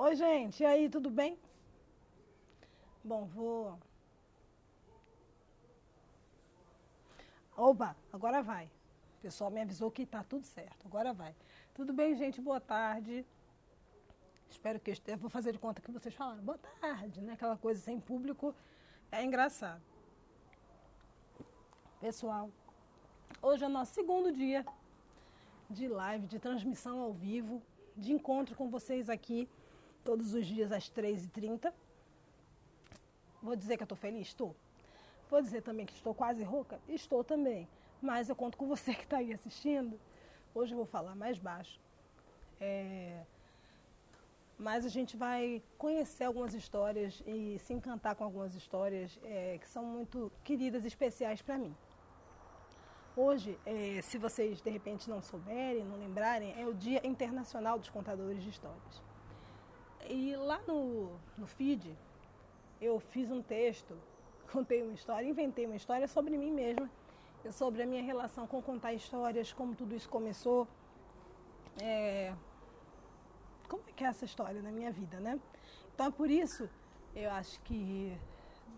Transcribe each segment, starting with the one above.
Oi, gente, e aí, tudo bem? Bom, vou. Opa, agora vai. O pessoal me avisou que tá tudo certo, agora vai. Tudo bem, gente? Boa tarde. Espero que eu. Vou fazer de conta que vocês falaram. Boa tarde, né? Aquela coisa sem público é engraçado. Pessoal, hoje é o nosso segundo dia de live, de transmissão ao vivo, de encontro com vocês aqui todos os dias às 3h30. Vou dizer que eu estou feliz? Estou. Vou dizer também que estou quase rouca? Estou também. Mas eu conto com você que está aí assistindo. Hoje eu vou falar mais baixo. É... Mas a gente vai conhecer algumas histórias e se encantar com algumas histórias é, que são muito queridas e especiais para mim. Hoje, é, se vocês de repente não souberem, não lembrarem, é o Dia Internacional dos Contadores de Histórias. E lá no, no feed, eu fiz um texto, contei uma história, inventei uma história sobre mim mesma, sobre a minha relação com contar histórias, como tudo isso começou. É, como é que é essa história na minha vida, né? Então é por isso, eu acho que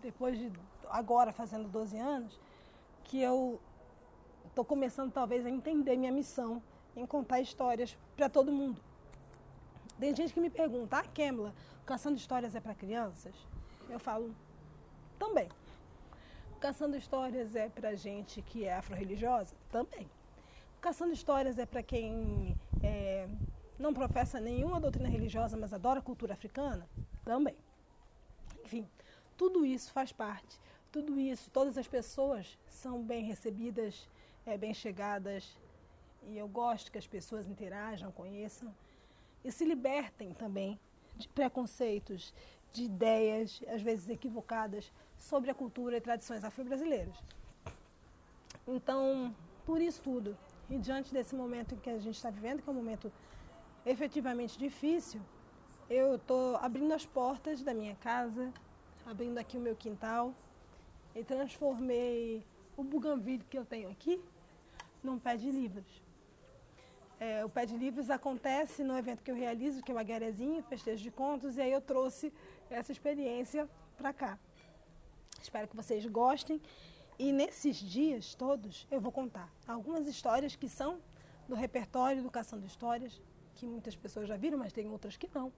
depois de agora fazendo 12 anos, que eu estou começando talvez a entender minha missão em contar histórias para todo mundo. Tem gente que me pergunta, ah, Kemla, Caçando Histórias é para crianças? Eu falo, também. Caçando Histórias é para gente que é afro-religiosa? Também. Caçando Histórias é para quem é, não professa nenhuma doutrina religiosa, mas adora cultura africana? Também. Enfim, tudo isso faz parte. Tudo isso, todas as pessoas são bem recebidas, é, bem chegadas, e eu gosto que as pessoas interajam, conheçam e se libertem também de preconceitos, de ideias, às vezes equivocadas, sobre a cultura e tradições afro-brasileiras. Então, por isso tudo, e diante desse momento que a gente está vivendo, que é um momento efetivamente difícil, eu estou abrindo as portas da minha casa, abrindo aqui o meu quintal, e transformei o buganville que eu tenho aqui num pé de livros. É, o Pé de Livros acontece no evento que eu realizo, que é o Aguarezinho, Festejo de Contos, e aí eu trouxe essa experiência para cá. Espero que vocês gostem. E nesses dias todos eu vou contar algumas histórias que são do repertório do Caçando Histórias, que muitas pessoas já viram, mas tem outras que não.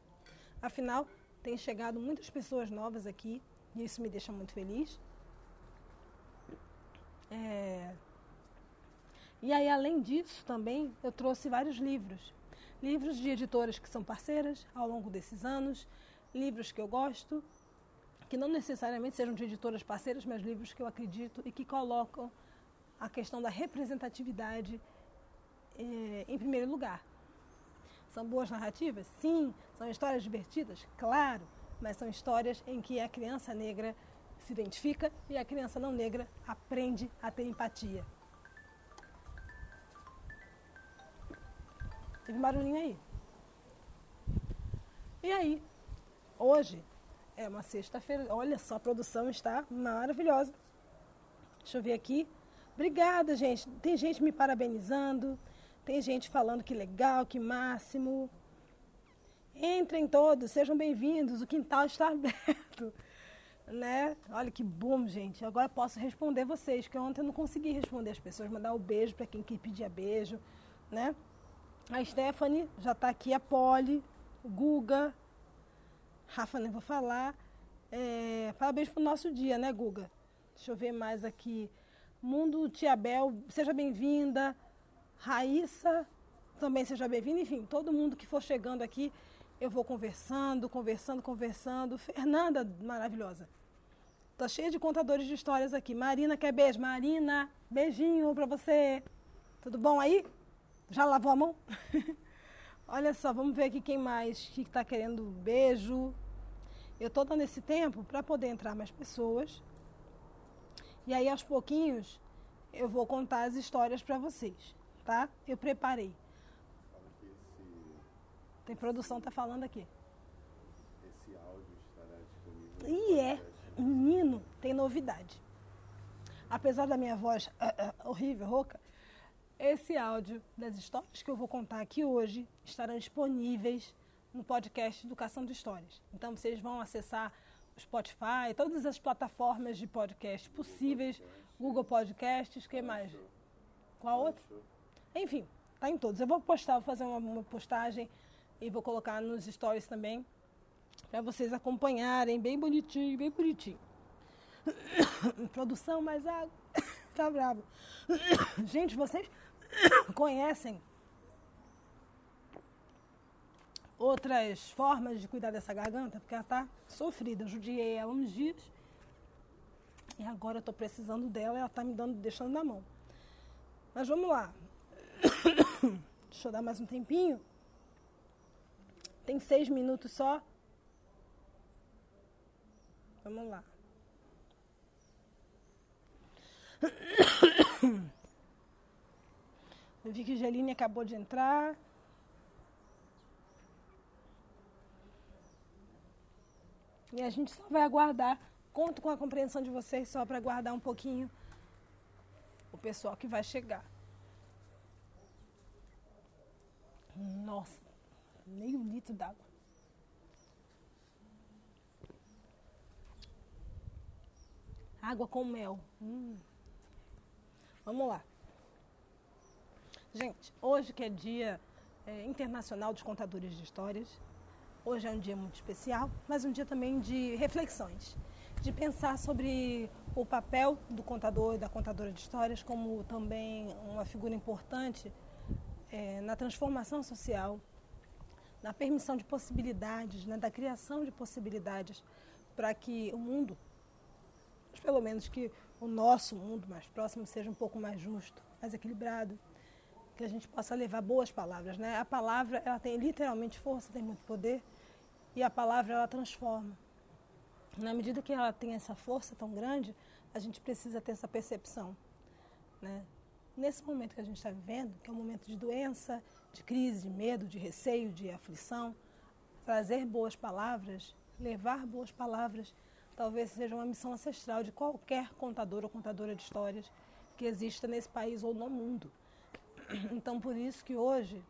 Afinal, tem chegado muitas pessoas novas aqui e isso me deixa muito feliz. É, e aí, além disso, também eu trouxe vários livros. Livros de editoras que são parceiras ao longo desses anos, livros que eu gosto, que não necessariamente sejam de editoras parceiras, mas livros que eu acredito e que colocam a questão da representatividade eh, em primeiro lugar. São boas narrativas? Sim. São histórias divertidas? Claro. Mas são histórias em que a criança negra se identifica e a criança não negra aprende a ter empatia. Teve um barulhinho aí. E aí, hoje é uma sexta-feira. Olha só, a produção está maravilhosa. Deixa eu ver aqui. Obrigada, gente. Tem gente me parabenizando. Tem gente falando que legal, que máximo. Entrem todos, sejam bem-vindos. O quintal está aberto. Né? Olha que bom, gente. Agora posso responder vocês, que ontem eu não consegui responder as pessoas, mandar o um beijo para quem quer pedir beijo, né? A Stephanie já está aqui, a Polly, o Guga, Rafa nem vou falar. É, parabéns pro nosso dia, né, Guga? Deixa eu ver mais aqui. Mundo Tia Bel, seja bem-vinda. Raíssa, também seja bem-vinda. Enfim, todo mundo que for chegando aqui, eu vou conversando, conversando, conversando. Fernanda, maravilhosa. Tô cheia de contadores de histórias aqui. Marina, quer beijo? Marina, beijinho pra você. Tudo bom aí? Já lavou a mão? Olha só, vamos ver aqui quem mais que está querendo beijo. Eu estou dando esse tempo para poder entrar mais pessoas. E aí, aos pouquinhos, eu vou contar as histórias para vocês, tá? Eu preparei. Tem produção tá falando aqui. Esse áudio estará disponível. E é, menino, tem novidade. Apesar da minha voz uh, uh, horrível, rouca, esse áudio das histórias que eu vou contar aqui hoje estarão disponíveis no podcast Educação de Histórias. Então vocês vão acessar o Spotify, todas as plataformas de podcast possíveis, Google Podcasts, que mais? Qual outra? Enfim, tá em todos. Eu vou postar, vou fazer uma, uma postagem e vou colocar nos stories também para vocês acompanharem bem bonitinho, bem bonitinho. Produção mais água. tá bravo. Gente, vocês conhecem outras formas de cuidar dessa garganta? Porque ela tá sofrida. Eu judiei ela uns dias e agora eu tô precisando dela e ela tá me dando, deixando na mão. Mas vamos lá. Deixa eu dar mais um tempinho. Tem seis minutos só. Vamos lá. Eu vi que Geline acabou de entrar. E a gente só vai aguardar. Conto com a compreensão de vocês só para aguardar um pouquinho o pessoal que vai chegar. Nossa, meio litro d'água. Água com mel. Hum. Vamos lá. Gente, hoje que é dia é, internacional dos contadores de histórias, hoje é um dia muito especial, mas um dia também de reflexões, de pensar sobre o papel do contador e da contadora de histórias como também uma figura importante é, na transformação social, na permissão de possibilidades, né, da criação de possibilidades para que o mundo pelo menos que o nosso mundo mais próximo seja um pouco mais justo, mais equilibrado, que a gente possa levar boas palavras, né? A palavra, ela tem literalmente força, tem muito poder, e a palavra ela transforma. Na medida que ela tem essa força tão grande, a gente precisa ter essa percepção, né? Nesse momento que a gente está vivendo, que é um momento de doença, de crise, de medo, de receio, de aflição, trazer boas palavras, levar boas palavras talvez seja uma missão ancestral de qualquer contador ou contadora de histórias que exista nesse país ou no mundo. Então, por isso que hoje,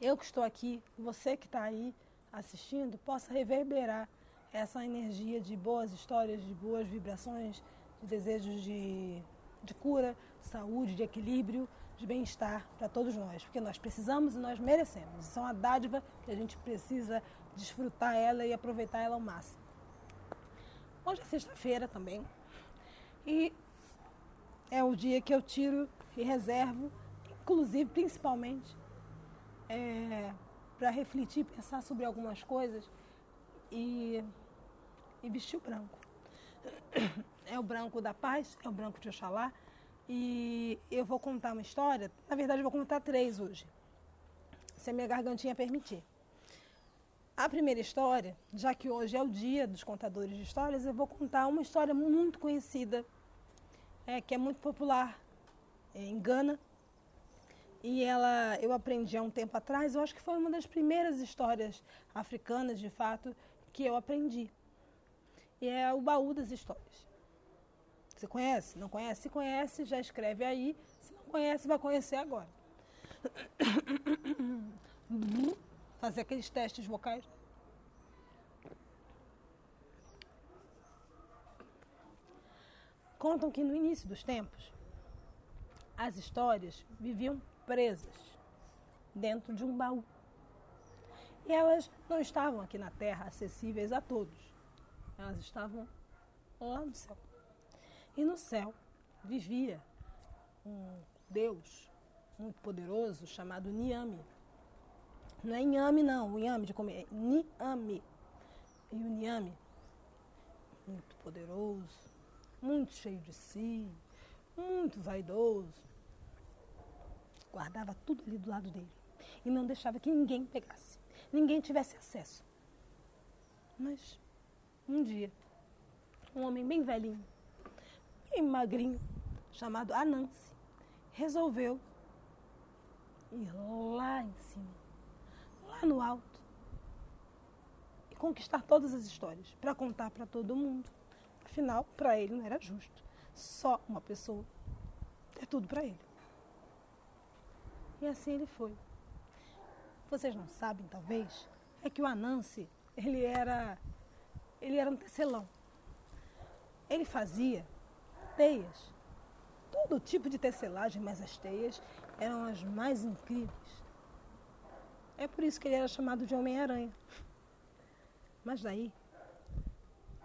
eu que estou aqui, você que está aí assistindo, possa reverberar essa energia de boas histórias, de boas vibrações, de desejos de, de cura, de saúde, de equilíbrio, de bem-estar para todos nós, porque nós precisamos e nós merecemos. Isso é uma dádiva que a gente precisa desfrutar ela e aproveitar ela ao máximo. Hoje é sexta-feira também. E é o dia que eu tiro e reservo, inclusive, principalmente, é, para refletir, pensar sobre algumas coisas e, e vestir o branco. É o branco da paz, é o branco de Oxalá. E eu vou contar uma história, na verdade eu vou contar três hoje, se a minha gargantinha permitir. A primeira história, já que hoje é o dia dos contadores de histórias, eu vou contar uma história muito conhecida, é, que é muito popular é, em Gana. E ela eu aprendi há um tempo atrás, eu acho que foi uma das primeiras histórias africanas, de fato, que eu aprendi. E é o baú das histórias. Você conhece? Não conhece? Se conhece, já escreve aí. Se não conhece, vai conhecer agora. fazer aqueles testes vocais. Contam que no início dos tempos, as histórias viviam presas dentro de um baú. E elas não estavam aqui na Terra acessíveis a todos. Elas estavam lá no céu. E no céu vivia um Deus muito poderoso chamado Niame. Não é inhame, não. O inhame de comer. É niame. E o niame, muito poderoso, muito cheio de si, muito vaidoso, guardava tudo ali do lado dele. E não deixava que ninguém pegasse. Ninguém tivesse acesso. Mas, um dia, um homem bem velhinho, bem magrinho, chamado Anansi, resolveu ir lá em cima no alto e conquistar todas as histórias para contar para todo mundo. Afinal, para ele não era justo só uma pessoa ter tudo para ele. E assim ele foi. Vocês não sabem, talvez, é que o Anansi, ele era, ele era um tecelão. Ele fazia teias, todo tipo de tecelagem, mas as teias eram as mais incríveis. É por isso que ele era chamado de Homem-Aranha. Mas daí,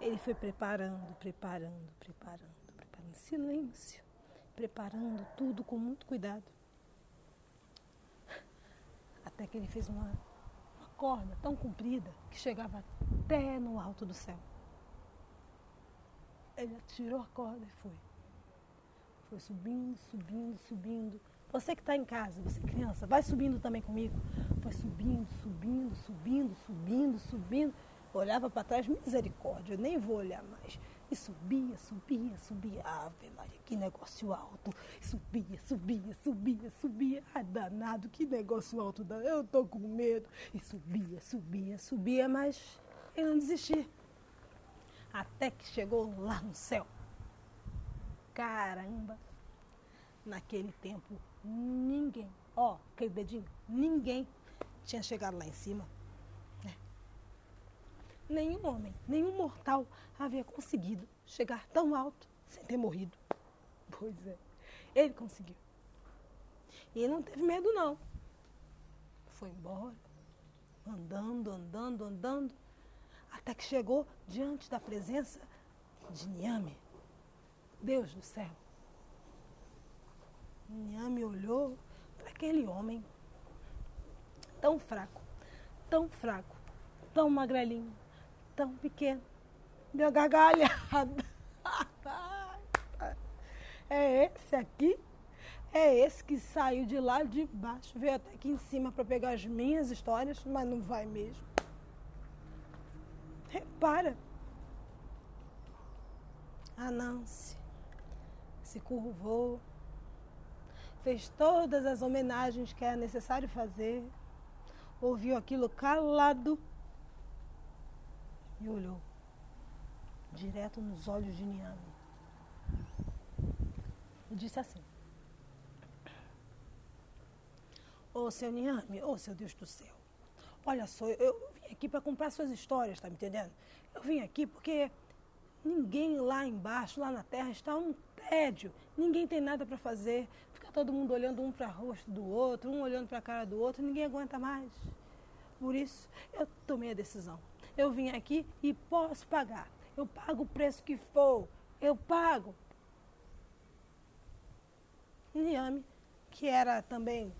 ele foi preparando, preparando, preparando, preparando, silêncio, preparando tudo com muito cuidado. Até que ele fez uma, uma corda tão comprida que chegava até no alto do céu. Ele atirou a corda e foi. Foi subindo, subindo, subindo. Você que está em casa, você criança, vai subindo também comigo. Foi subindo, subindo, subindo, subindo, subindo. Olhava para trás, misericórdia, eu nem vou olhar mais. E subia, subia, subia. Ave Maria, que negócio alto. Subia, subia, subia, subia. Ai, danado, que negócio alto. Eu tô com medo. E subia, subia, subia, mas ele não desistia. Até que chegou lá no céu. Caramba! Naquele tempo, ninguém, ó, aquele dedinho, ninguém tinha chegado lá em cima. Nenhum homem, nenhum mortal havia conseguido chegar tão alto sem ter morrido. Pois é, ele conseguiu. E não teve medo, não. Foi embora, andando, andando, andando, até que chegou diante da presença de Niame, Deus do céu. Niame olhou para aquele homem tão fraco, tão fraco, tão magrelinho, tão pequeno. Deu gargalhada. É esse aqui? É esse que saiu de lá de baixo, veio até aqui em cima para pegar as minhas histórias, mas não vai mesmo. Repara. Anansi se curvou, fez todas as homenagens que era necessário fazer, ouviu aquilo calado e olhou direto nos olhos de Niame. E disse assim: Ô oh, seu Niame, ô oh, seu Deus do céu, olha só, eu vim aqui para comprar suas histórias, tá me entendendo? Eu vim aqui porque ninguém lá embaixo, lá na terra, está um tédio, ninguém tem nada para fazer, fica todo mundo olhando um para o rosto do outro, um olhando para a cara do outro, ninguém aguenta mais. Por isso, eu tomei a decisão. Eu vim aqui e posso pagar. Eu pago o preço que for. Eu pago. Niame, que era também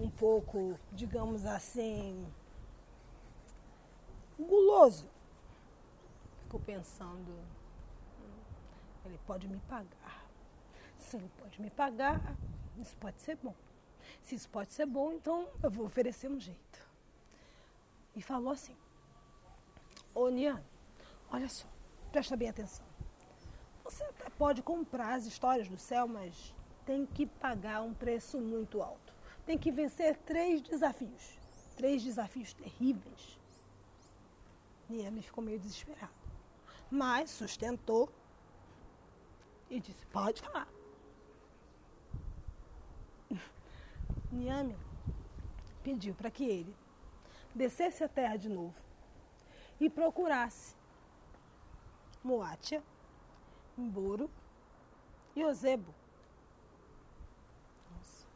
um pouco, digamos assim, guloso. Ficou pensando, ele pode me pagar. Se ele pode me pagar, isso pode ser bom. Se isso pode ser bom, então eu vou oferecer um jeito. E falou assim: Ô Nian, olha só, presta bem atenção. Você até pode comprar as histórias do céu, mas tem que pagar um preço muito alto. Tem que vencer três desafios. Três desafios terríveis. Niame ficou meio desesperado. Mas sustentou e disse: Pode falar. Niame pediu para que ele descesse a terra de novo e procurasse Moátia, Mboro e Ozebo. Nossa.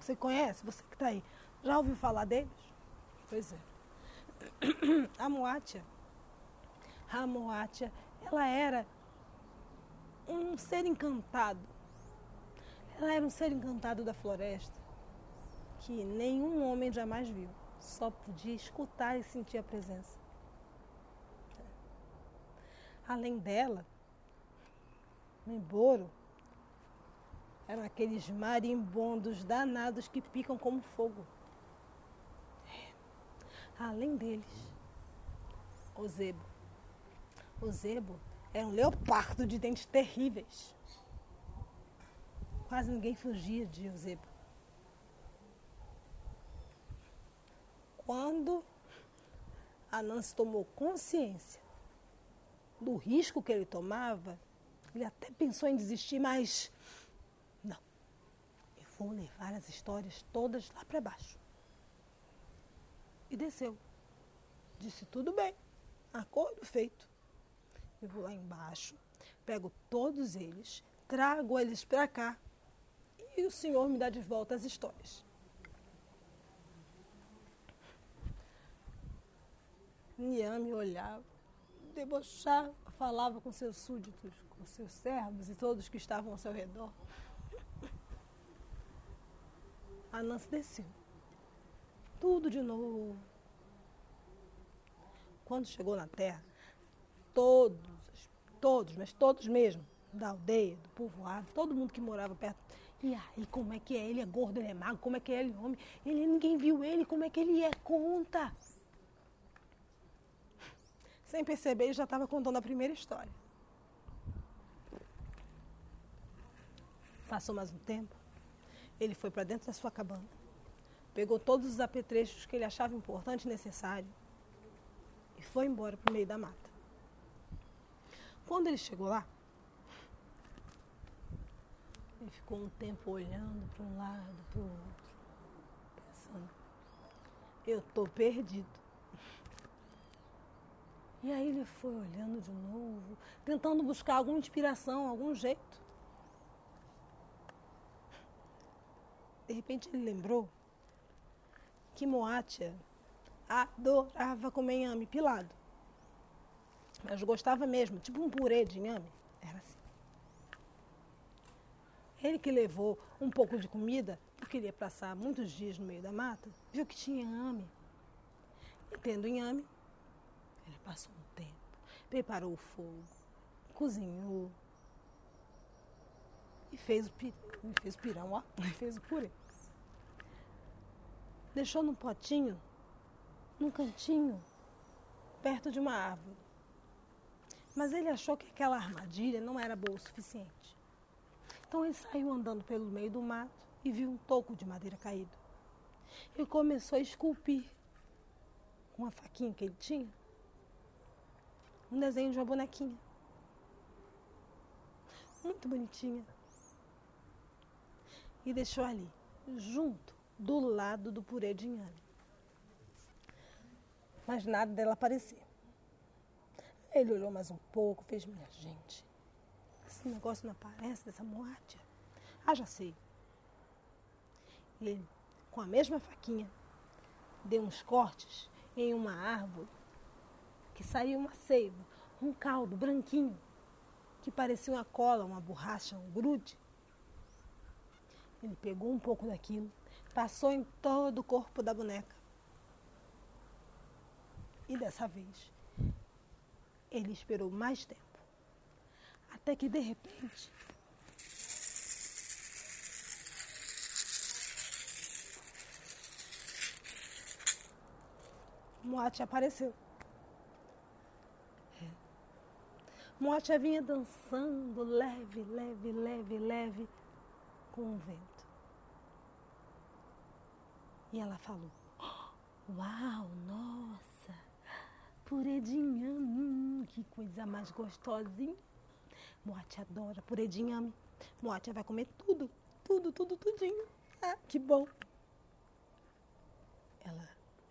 Você conhece? Você que está aí. Já ouviu falar deles? Pois é. A Moátia, a Moátia, ela era um ser encantado. Ela era um ser encantado da floresta que nenhum homem jamais viu. Só podia escutar e sentir a presença. Além dela, no emboro, eram aqueles marimbondos danados que picam como fogo. Além deles, o zebo. O zebo é um leopardo de dentes terríveis. Quase ninguém fugia de Eusebo. Quando Anansi tomou consciência do risco que ele tomava, ele até pensou em desistir, mas não. Eu vou levar as histórias todas lá para baixo. e desceu. Disse: Tudo bem, acordo feito. Eu vou lá embaixo, pego todos eles, trago eles para cá e o senhor me dá de volta as histórias. Niame olhava, debochava, falava com seus súditos, com seus servos e todos que estavam ao seu redor. Anansi desceu. Tudo de novo. Quando chegou na terra, todos, todos, mas todos mesmo, da aldeia, do povoado, todo mundo que morava perto. E aí, como é que é? Ele é gordo, ele é magro, como é que é ele, homem? Ele, ninguém viu ele, como é que ele é? Conta! Sem perceber, ele já estava contando a primeira história. Passou mais um tempo, ele foi para dentro da sua cabana, pegou todos os apetrechos que ele achava importante e necessário e foi embora para o meio da mata. Quando ele chegou lá, ele ficou um tempo olhando para um lado, para o outro, pensando: eu estou perdido. E aí ele foi olhando de novo, tentando buscar alguma inspiração, algum jeito. De repente ele lembrou que Moatia adorava comer inhame pilado. Mas gostava mesmo, tipo um purê de inhame. Era assim. Ele que levou um pouco de comida, porque ele ia passar muitos dias no meio da mata, viu que tinha inhame. E tendo inhame, ele passou um tempo, preparou o fogo, cozinhou e fez o, pi, fez o pirão, ó, e fez o purê. Deixou num potinho, num cantinho, perto de uma árvore. Mas ele achou que aquela armadilha não era boa o suficiente. Então ele saiu andando pelo meio do mato e viu um toco de madeira caído. E começou a esculpir com a faquinha que ele tinha um desenho de uma bonequinha. Muito bonitinha. E deixou ali, junto, do lado do purê de inhame. Mas nada dela aparecer. Ele olhou mais um pouco, fez minha gente. Esse negócio não aparece dessa morte. Ah, já sei. E ele, com a mesma faquinha, deu uns cortes em uma árvore que saiu uma seiva, um caldo branquinho, que parecia uma cola, uma borracha, um grude. Ele pegou um pouco daquilo, passou em todo o corpo da boneca. E dessa vez ele esperou mais tempo. Até que de repente. Moate apareceu. É. Moate vinha dançando leve, leve, leve, leve com o vento. E ela falou: Uau, nossa! Purê de inhame, que coisa mais gostosinha. Moate adora purê de inhame. Moate vai comer tudo, tudo, tudo, tudinho. Ah, que bom. Ela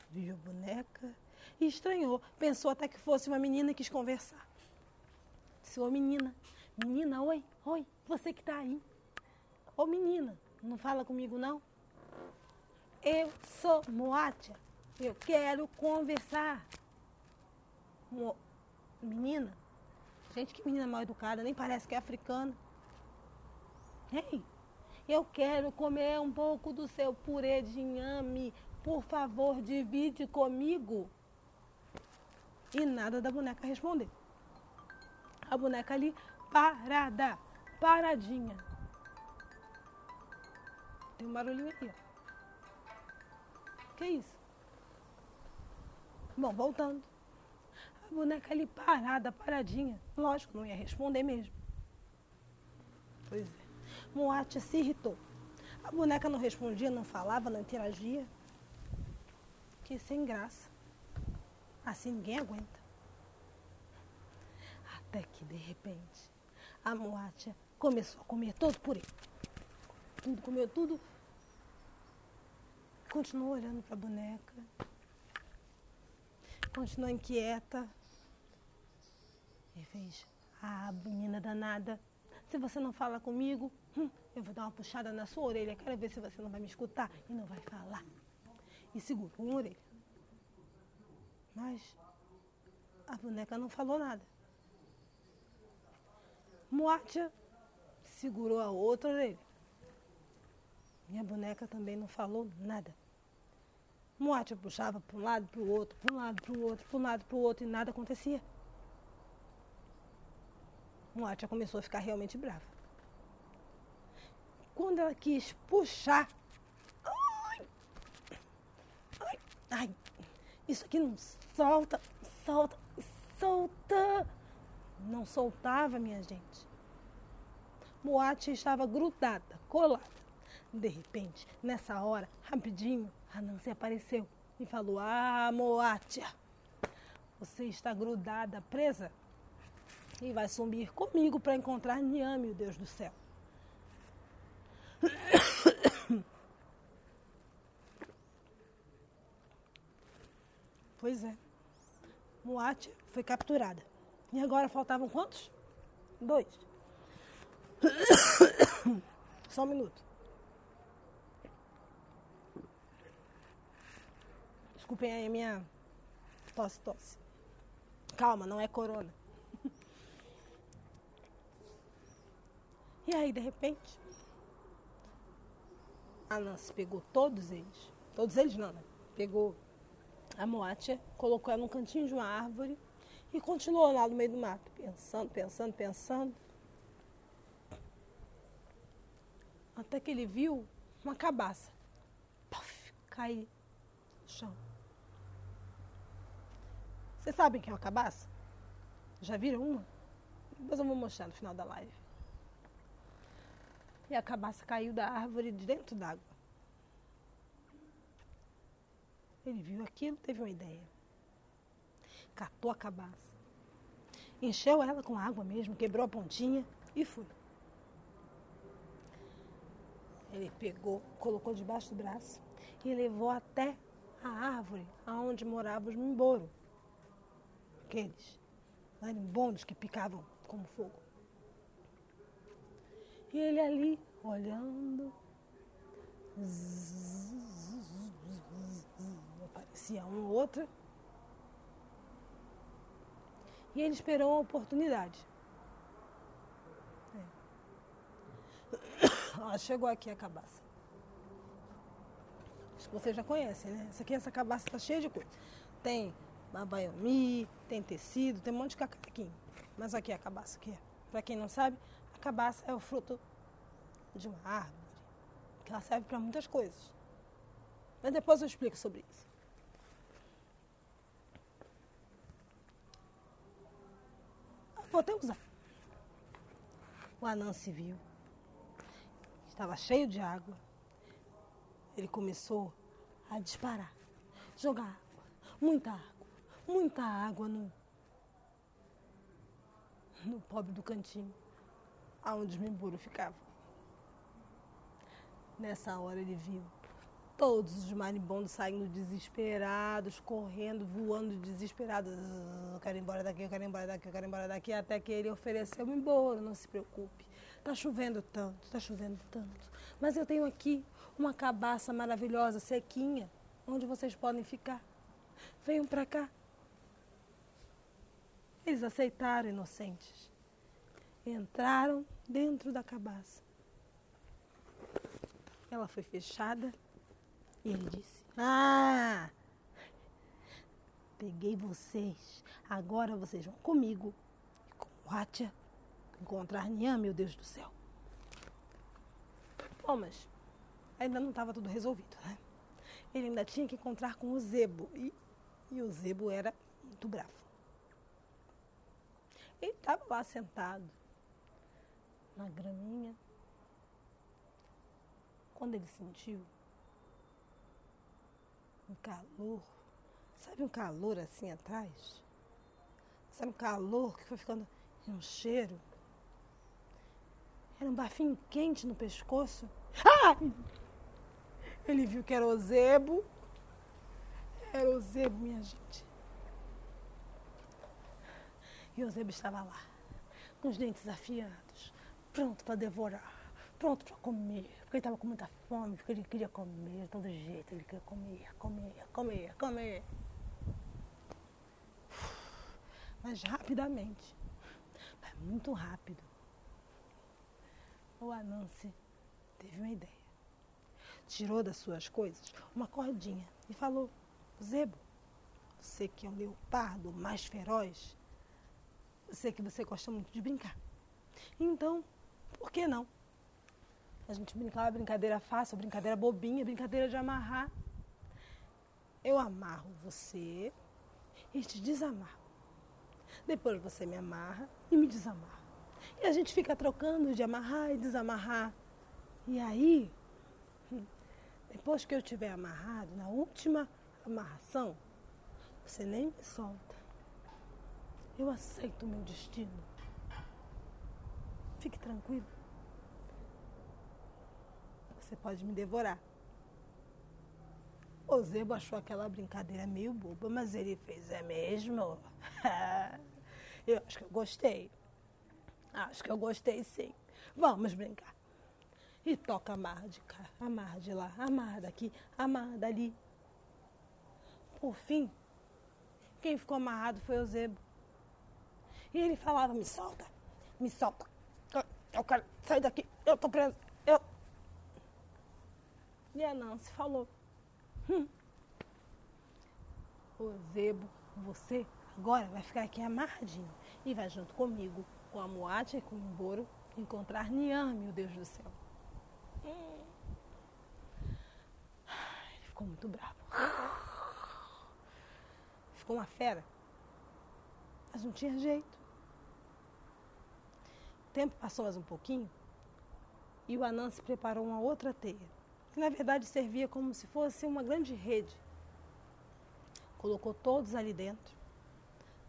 viu a boneca e estranhou. Pensou até que fosse uma menina e quis conversar. Ô menina, menina, oi, oi, você que tá aí. Ô menina, não fala comigo não? Eu sou Moatia, eu quero conversar menina. Gente, que menina mal educada, nem parece que é africana. Ei, eu quero comer um pouco do seu purê de inhame. Por favor, divide comigo. E nada da boneca responder. A boneca ali parada, paradinha. Tem um barulhinho aqui, ó. Que isso? Bom, voltando boneca ali parada, paradinha. Lógico, não ia responder mesmo. Pois é. Moate se irritou. A boneca não respondia, não falava, não interagia. Que sem graça. Assim ninguém aguenta. Até que, de repente, a Moatia começou a comer todo por ele. Tudo, comeu tudo. Continuou olhando para a boneca. continuou inquieta. E fez: Ah, menina danada, se você não fala comigo, hum, eu vou dar uma puxada na sua orelha. Quero ver se você não vai me escutar e não vai falar. E segurou uma orelha. Mas a boneca não falou nada. Moatia segurou a outra orelha. Minha boneca também não falou nada. Moatia puxava para um lado, para o outro, para um lado, para o outro, para um lado, para o outro e nada acontecia. Moatia começou a ficar realmente brava. Quando ela quis puxar. Ai, ai, ai, isso aqui não solta, solta, solta. Não soltava, minha gente. Moate estava grudada, colada. De repente, nessa hora, rapidinho, a Nancy apareceu e falou: Ah, Moatia, você está grudada, presa, e vai sumir comigo para encontrar Niame, o Deus do céu. Pois é. Moate foi capturada. E agora faltavam quantos? Dois. Só um minuto. Desculpem aí a minha tosse, tosse. Calma, não é corona. E aí, de repente, a Nancy pegou todos eles. Todos eles não, né? Pegou a Moatia, colocou ela num cantinho de uma árvore e continuou lá no meio do mato, pensando, pensando, pensando. Até que ele viu uma cabaça. Puff, cair no chão. Vocês sabem o que é uma cabaça? Já viram uma? Depois eu vou mostrar no final da live. E a cabaça caiu da árvore de dentro d'água. Ele viu aquilo, teve uma ideia. Catou a cabaça. Encheu ela com água mesmo, quebrou a pontinha e foi. Ele pegou, colocou debaixo do braço e levou até a árvore aonde moravam os mimboro. Aqueles marimbondos que picavam como fogo. E ele ali, olhando, aparecia um ou outro. E ele esperou a oportunidade. É. chegou aqui a cabaça. Acho que vocês já conhecem, né? Essa aqui, essa cabaça está cheia de coisa. Tem babaiomi, tem tecido, tem um monte de cacaquinho. Mas aqui é a cabaça aqui. Para quem não sabe, a cabaça é o fruto de uma árvore, que ela serve para muitas coisas. Mas depois eu explico sobre isso. Vou até usar. O anã se viu. Estava cheio de água. Ele começou a disparar, jogar água, muita água, muita água no, no pobre do cantinho, aonde os membros ficavam. Nessa hora ele viu Todos os marimbondos saindo desesperados, correndo, voando desesperados. Eu quero ir embora daqui, eu quero ir embora daqui, eu quero ir embora daqui, até que ele ofereceu um embora, não se preocupe. Está chovendo tanto, está chovendo tanto. Mas eu tenho aqui uma cabaça maravilhosa, sequinha, onde vocês podem ficar. Venham para cá. Eles aceitaram, inocentes. Entraram dentro da cabaça. Ela foi fechada e ele disse: Ah, peguei vocês. Agora vocês vão comigo e com Watia encontrar Nian, meu Deus do céu. Bom, mas ainda não estava tudo resolvido, né? Ele ainda tinha que encontrar com o Zebo. E, e o Zebo era muito bravo. Ele estava lá sentado na graminha. Quando ele sentiu um calor. Sabe um calor assim atrás? Sabe um calor que foi ficando um cheiro? Era um bafinho quente no pescoço. Ah! Ele viu que era o zebo. Era o zebo, minha gente. E o Zebo estava lá, com os dentes afiados, pronto para devorar, pronto para comer. Porque ele estava com muita fome, porque ele queria comer de todo jeito, ele queria comer, comer, comer, comer. Mas rapidamente, mas muito rápido, o Anansi teve uma ideia. Tirou das suas coisas uma cordinha e falou: Zebo, você que é um leopardo mais feroz, sei que você gosta muito de brincar. Então, por que não? A gente brincava brincadeira fácil, brincadeira bobinha, brincadeira de amarrar. Eu amarro você e te desamarro. Depois você me amarra e me desamarra. E a gente fica trocando de amarrar e desamarrar. E aí, depois que eu tiver amarrado, na última amarração, você nem me solta. Eu aceito o meu destino. Fique tranquilo. Você pode me devorar. O Zebo achou aquela brincadeira meio boba, mas ele fez, é mesmo? eu acho que eu gostei. Acho que eu gostei sim. Vamos brincar. E toca amarra de cá, amarra de lá, amarra daqui, amarra dali. Por fim, quem ficou amarrado foi o Zebo. E ele falava, me solta, me solta. Eu quero sair daqui, eu tô preso. E a Nancy falou, hum, o Zebo, você agora vai ficar aqui amarradinho e vai junto comigo, com a Moate e com o Boro, encontrar Niame, o Deus do céu. Hum. Ele ficou muito bravo. Ficou uma fera. Mas não tinha jeito. O tempo passou mais um pouquinho e o Anansi preparou uma outra teia, que na verdade servia como se fosse uma grande rede. Colocou todos ali dentro,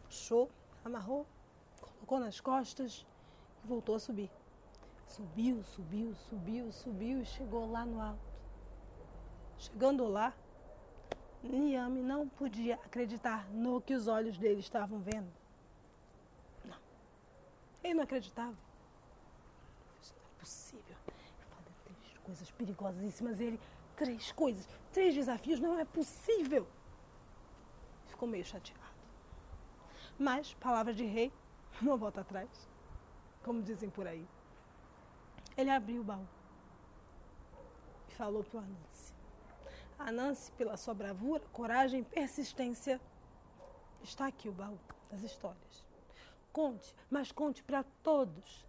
puxou, amarrou, colocou nas costas e voltou a subir. Subiu, subiu, subiu, subiu e chegou lá no alto. Chegando lá, Niame não podia acreditar no que os olhos dele estavam vendo. Não. Ele não acreditava. Isso não é possível. Coisas perigosíssimas. Ele, três coisas, três desafios, não é possível. Ficou meio chateado. Mas, palavra de rei, não volta atrás. Como dizem por aí. Ele abriu o baú e falou para o Anansi. Anansi, pela sua bravura, coragem e persistência, está aqui o baú das histórias. Conte, mas conte para todos,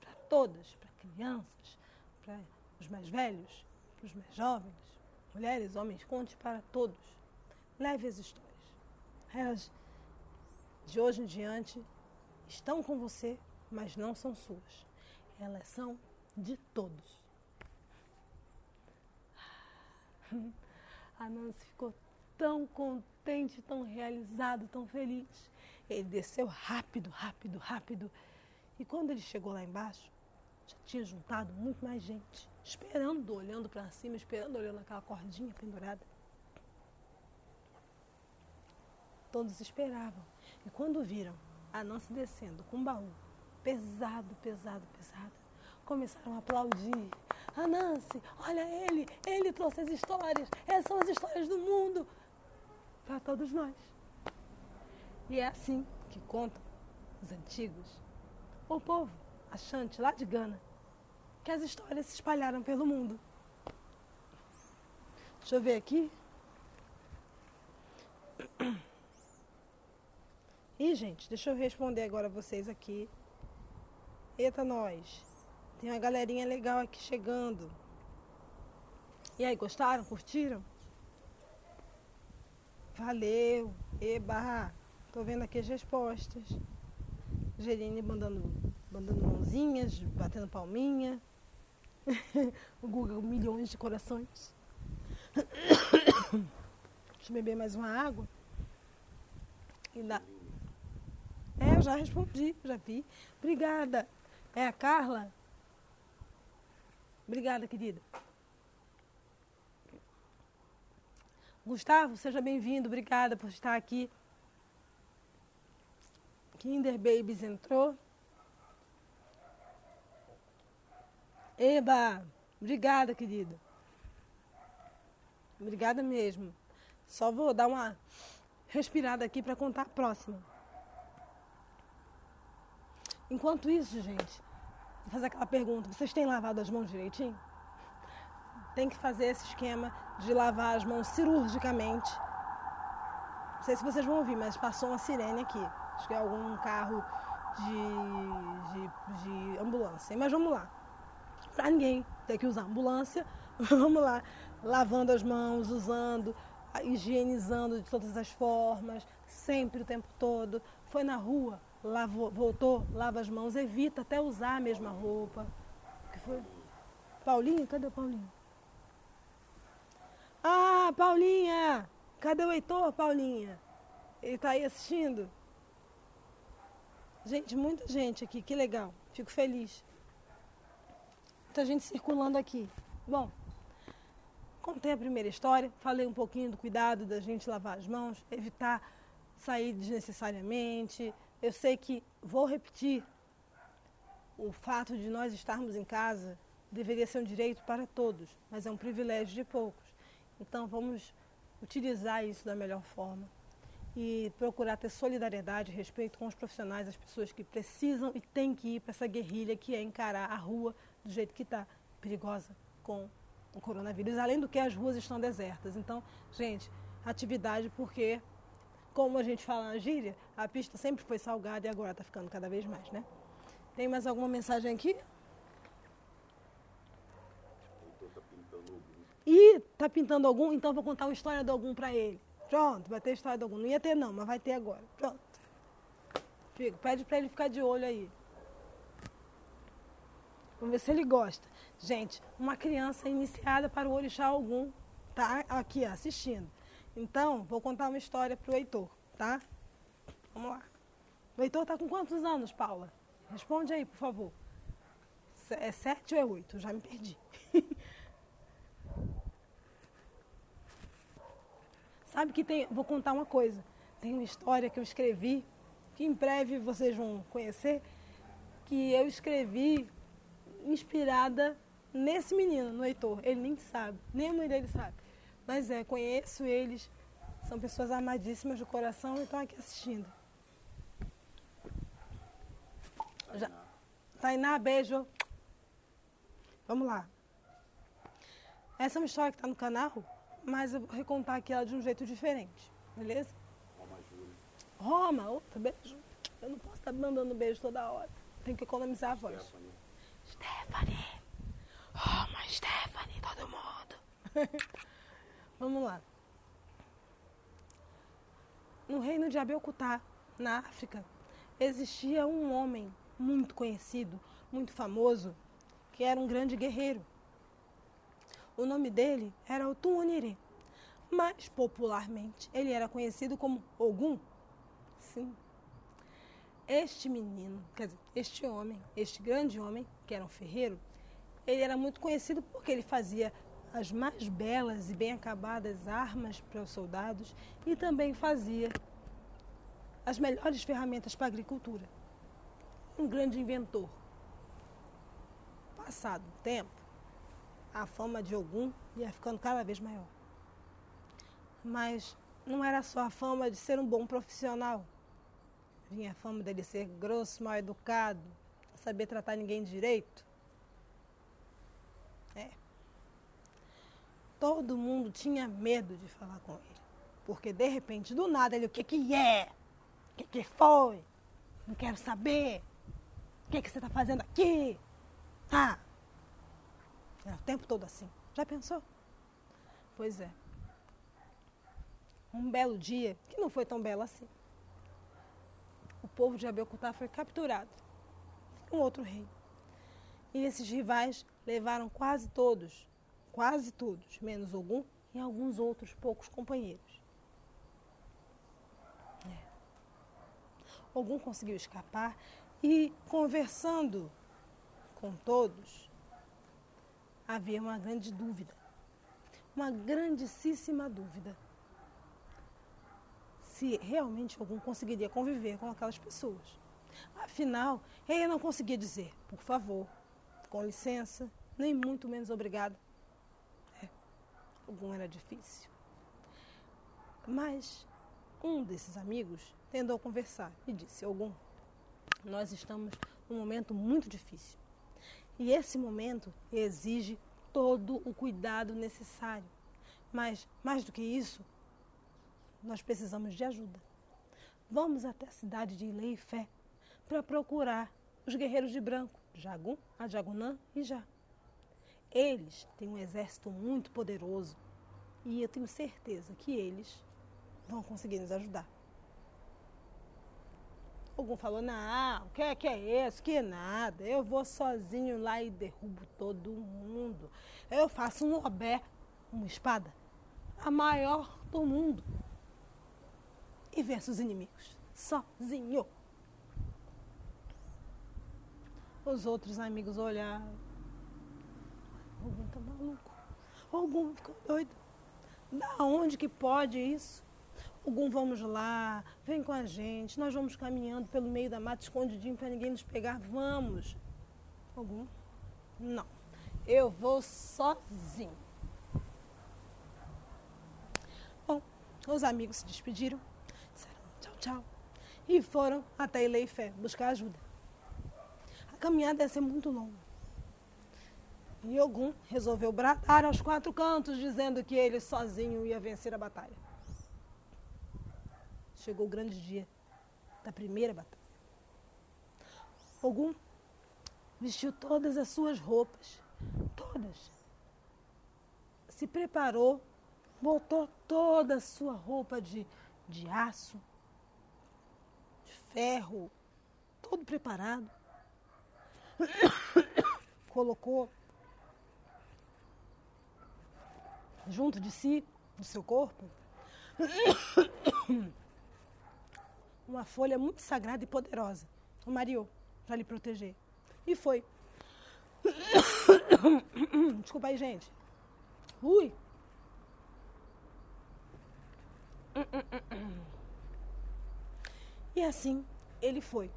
para todas, para crianças, para os mais velhos, para os mais jovens, mulheres, homens, conte para todos. Leve as histórias. Elas, de hoje em diante, estão com você, mas não são suas. Elas são de todos. A Nancy ficou tão contente, tão realizado, tão feliz. Ele desceu rápido, rápido, rápido. E quando ele chegou lá embaixo, já tinha juntado muito mais gente, esperando, olhando para cima, esperando, olhando aquela cordinha pendurada. Todos esperavam. E quando viram a descendo com um baú pesado, pesado, pesado, começaram a aplaudir. A Nancy, olha ele, ele trouxe as histórias, essas são as histórias do mundo para todos nós. E é assim que contam os antigos, o povo achante lá de Gana, que as histórias se espalharam pelo mundo. Deixa eu ver aqui. E, gente, deixa eu responder agora vocês aqui. Eita, nós. Tem uma galerinha legal aqui chegando. E aí, gostaram? Curtiram? Valeu! Eba! Tô vendo aqui as respostas. Gerine mandando, mandando mãozinhas, batendo palminha. o Google milhões de corações. Deixa eu beber mais uma água. E dá. É, eu já respondi, já vi. Obrigada. É a Carla? Obrigada, querida. Gustavo, seja bem-vindo. Obrigada por estar aqui. Kinder Babies entrou. Eba! Obrigada, querida. Obrigada mesmo. Só vou dar uma respirada aqui para contar a próxima. Enquanto isso, gente, vou fazer aquela pergunta: vocês têm lavado as mãos direitinho? Tem que fazer esse esquema de lavar as mãos cirurgicamente. Não sei se vocês vão ouvir, mas passou uma sirene aqui. Acho que é algum carro de, de, de ambulância. Mas vamos lá. Para ninguém ter que usar ambulância, vamos lá. Lavando as mãos, usando, higienizando de todas as formas, sempre o tempo todo. Foi na rua, lavou, voltou, lava as mãos, evita até usar a mesma roupa. que foi? Paulinho? Cadê o Paulinho? Ah, Paulinha! Cadê o Heitor, Paulinha? Ele está aí assistindo? Gente, muita gente aqui, que legal. Fico feliz. Muita gente circulando aqui. Bom, contei a primeira história, falei um pouquinho do cuidado da gente lavar as mãos, evitar sair desnecessariamente. Eu sei que vou repetir. O fato de nós estarmos em casa deveria ser um direito para todos, mas é um privilégio de poucos. Então vamos utilizar isso da melhor forma e procurar ter solidariedade e respeito com os profissionais, as pessoas que precisam e têm que ir para essa guerrilha que é encarar a rua do jeito que está, perigosa com o coronavírus. Além do que as ruas estão desertas. Então, gente, atividade porque, como a gente fala na gíria, a pista sempre foi salgada e agora está ficando cada vez mais, né? Tem mais alguma mensagem aqui? E tá pintando algum, então vou contar uma história de algum para ele. Pronto, vai ter história de algum. Não ia ter não, mas vai ter agora. Pronto. Fico, pede para ele ficar de olho aí. Vamos ver se ele gosta. Gente, uma criança iniciada para o orixá algum tá aqui assistindo. Então, vou contar uma história para o Heitor, tá? Vamos lá. O Heitor tá com quantos anos, Paula? Responde aí, por favor. É sete ou é oito? Já me perdi. Sabe que tem. Vou contar uma coisa. Tem uma história que eu escrevi, que em breve vocês vão conhecer, que eu escrevi inspirada nesse menino, no Heitor. Ele nem sabe, nem a mãe dele sabe. Mas é, conheço eles, são pessoas amadíssimas do coração e estão aqui assistindo. Já. Tainá, beijo. Vamos lá. Essa é uma história que está no canal, mas eu vou recontar aqui ela de um jeito diferente, beleza? Roma Júlia. Roma, outra beijo. Eu não posso estar mandando beijo toda hora. Tem que economizar a voz. Stephanie. Stephanie. Roma, Stephanie, todo mundo. Vamos lá. No reino de Abeokuta, na África, existia um homem muito conhecido, muito famoso, que era um grande guerreiro. O nome dele era Otunoniri, mas popularmente ele era conhecido como Ogum. Sim. Este menino, quer dizer, este homem, este grande homem, que era um ferreiro, ele era muito conhecido porque ele fazia as mais belas e bem acabadas armas para os soldados e também fazia as melhores ferramentas para a agricultura. Um grande inventor. Passado o tempo, a fama de Ogum ia ficando cada vez maior. Mas não era só a fama de ser um bom profissional. Vinha a fama dele ser grosso, mal educado, saber tratar ninguém direito. É. Todo mundo tinha medo de falar com ele. Porque de repente, do nada, ele, o que que é? O que que foi? Não quero saber. O que que você está fazendo aqui? Tá. Era o tempo todo assim. Já pensou? Pois é. Um belo dia, que não foi tão belo assim, o povo de Abeokuta foi capturado. Um outro rei. E esses rivais levaram quase todos, quase todos, menos Ogum e alguns outros poucos companheiros. É. Ogum conseguiu escapar e, conversando com todos, havia uma grande dúvida, uma grandíssima dúvida. se realmente algum conseguiria conviver com aquelas pessoas. Afinal, ele não conseguia dizer, por favor, com licença, nem muito menos obrigado. É, algum era difícil. Mas um desses amigos tentou conversar e disse: Algum, nós estamos num momento muito difícil. E esse momento exige todo o cuidado necessário. Mas, mais do que isso, nós precisamos de ajuda. Vamos até a cidade de Ileifé para procurar os guerreiros de branco, Jagum, Ajagunã e Já. Eles têm um exército muito poderoso e eu tenho certeza que eles vão conseguir nos ajudar. Algum falou, não, o que é, que é isso? Que nada, eu vou sozinho lá e derrubo todo mundo. Eu faço um obé, uma espada, a maior do mundo. E venço os inimigos, sozinho. Os outros amigos olharam. Algum tá maluco. Algum ficou doido. Da onde que pode isso? Algum vamos lá, vem com a gente, nós vamos caminhando pelo meio da mata escondidinho para ninguém nos pegar. Vamos. Algum? Não. Eu vou sozinho. Bom, os amigos se despediram, disseram tchau, tchau, e foram até Ileifé buscar ajuda. Caminhada ia ser muito longa. E Ogum resolveu bradar aos quatro cantos, dizendo que ele sozinho ia vencer a batalha. Chegou o grande dia da primeira batalha. Ogum vestiu todas as suas roupas, todas. Se preparou, botou toda a sua roupa de, de aço, de ferro, todo preparado. Colocou junto de si, no seu corpo, uma folha muito sagrada e poderosa, o Mario, para lhe proteger. E foi. Desculpa aí, gente. Ui. E assim ele foi.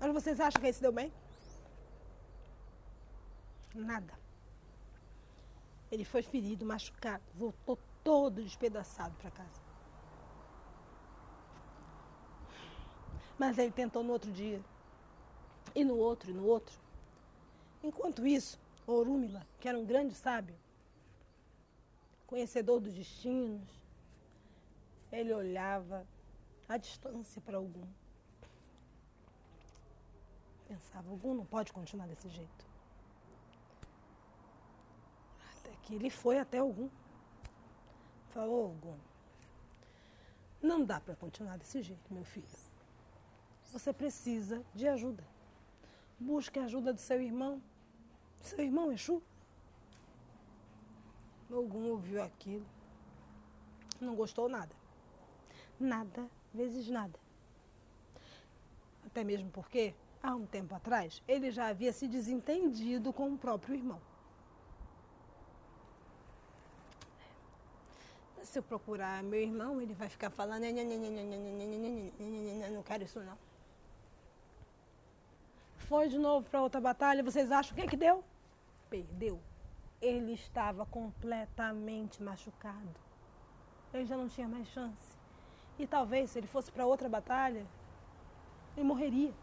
Mas vocês acham que ele se deu bem? Nada. Ele foi ferido, machucado, voltou todo despedaçado para casa. Mas ele tentou no outro dia, e no outro, e no outro. Enquanto isso, Orúmila, que era um grande sábio, conhecedor dos destinos, ele olhava à distância para algum. Pensava, algum não pode continuar desse jeito. Até que ele foi até algum. Falou, algum. Não dá para continuar desse jeito, meu filho. Você precisa de ajuda. Busque a ajuda do seu irmão. Seu irmão Exu. Ogum ouviu aquilo. Não gostou nada. Nada vezes nada. Até mesmo porque, há um tempo atrás, ele já havia se desentendido com o próprio irmão. Se eu procurar meu irmão, ele vai ficar falando, não quero isso não. Foi de novo para outra batalha, vocês acham o que, que deu? Perdeu. Ele estava completamente machucado. Ele já não tinha mais chance. E talvez, se ele fosse para outra batalha, ele morreria.